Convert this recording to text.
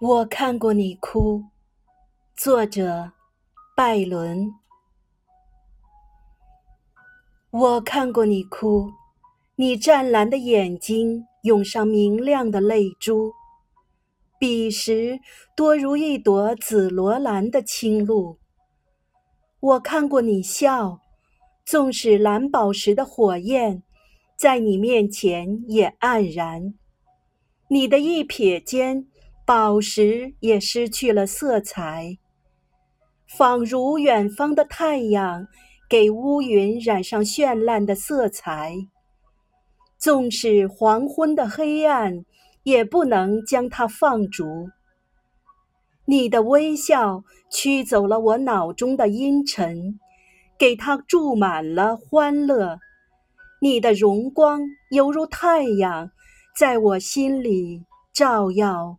我看过你哭，作者拜伦。我看过你哭，你湛蓝的眼睛涌上明亮的泪珠，彼时多如一朵紫罗兰的清露。我看过你笑，纵使蓝宝石的火焰在你面前也黯然，你的一瞥间。宝石也失去了色彩，仿如远方的太阳给乌云染上绚烂的色彩。纵使黄昏的黑暗，也不能将它放逐。你的微笑驱走了我脑中的阴沉，给它注满了欢乐。你的荣光犹如太阳，在我心里照耀。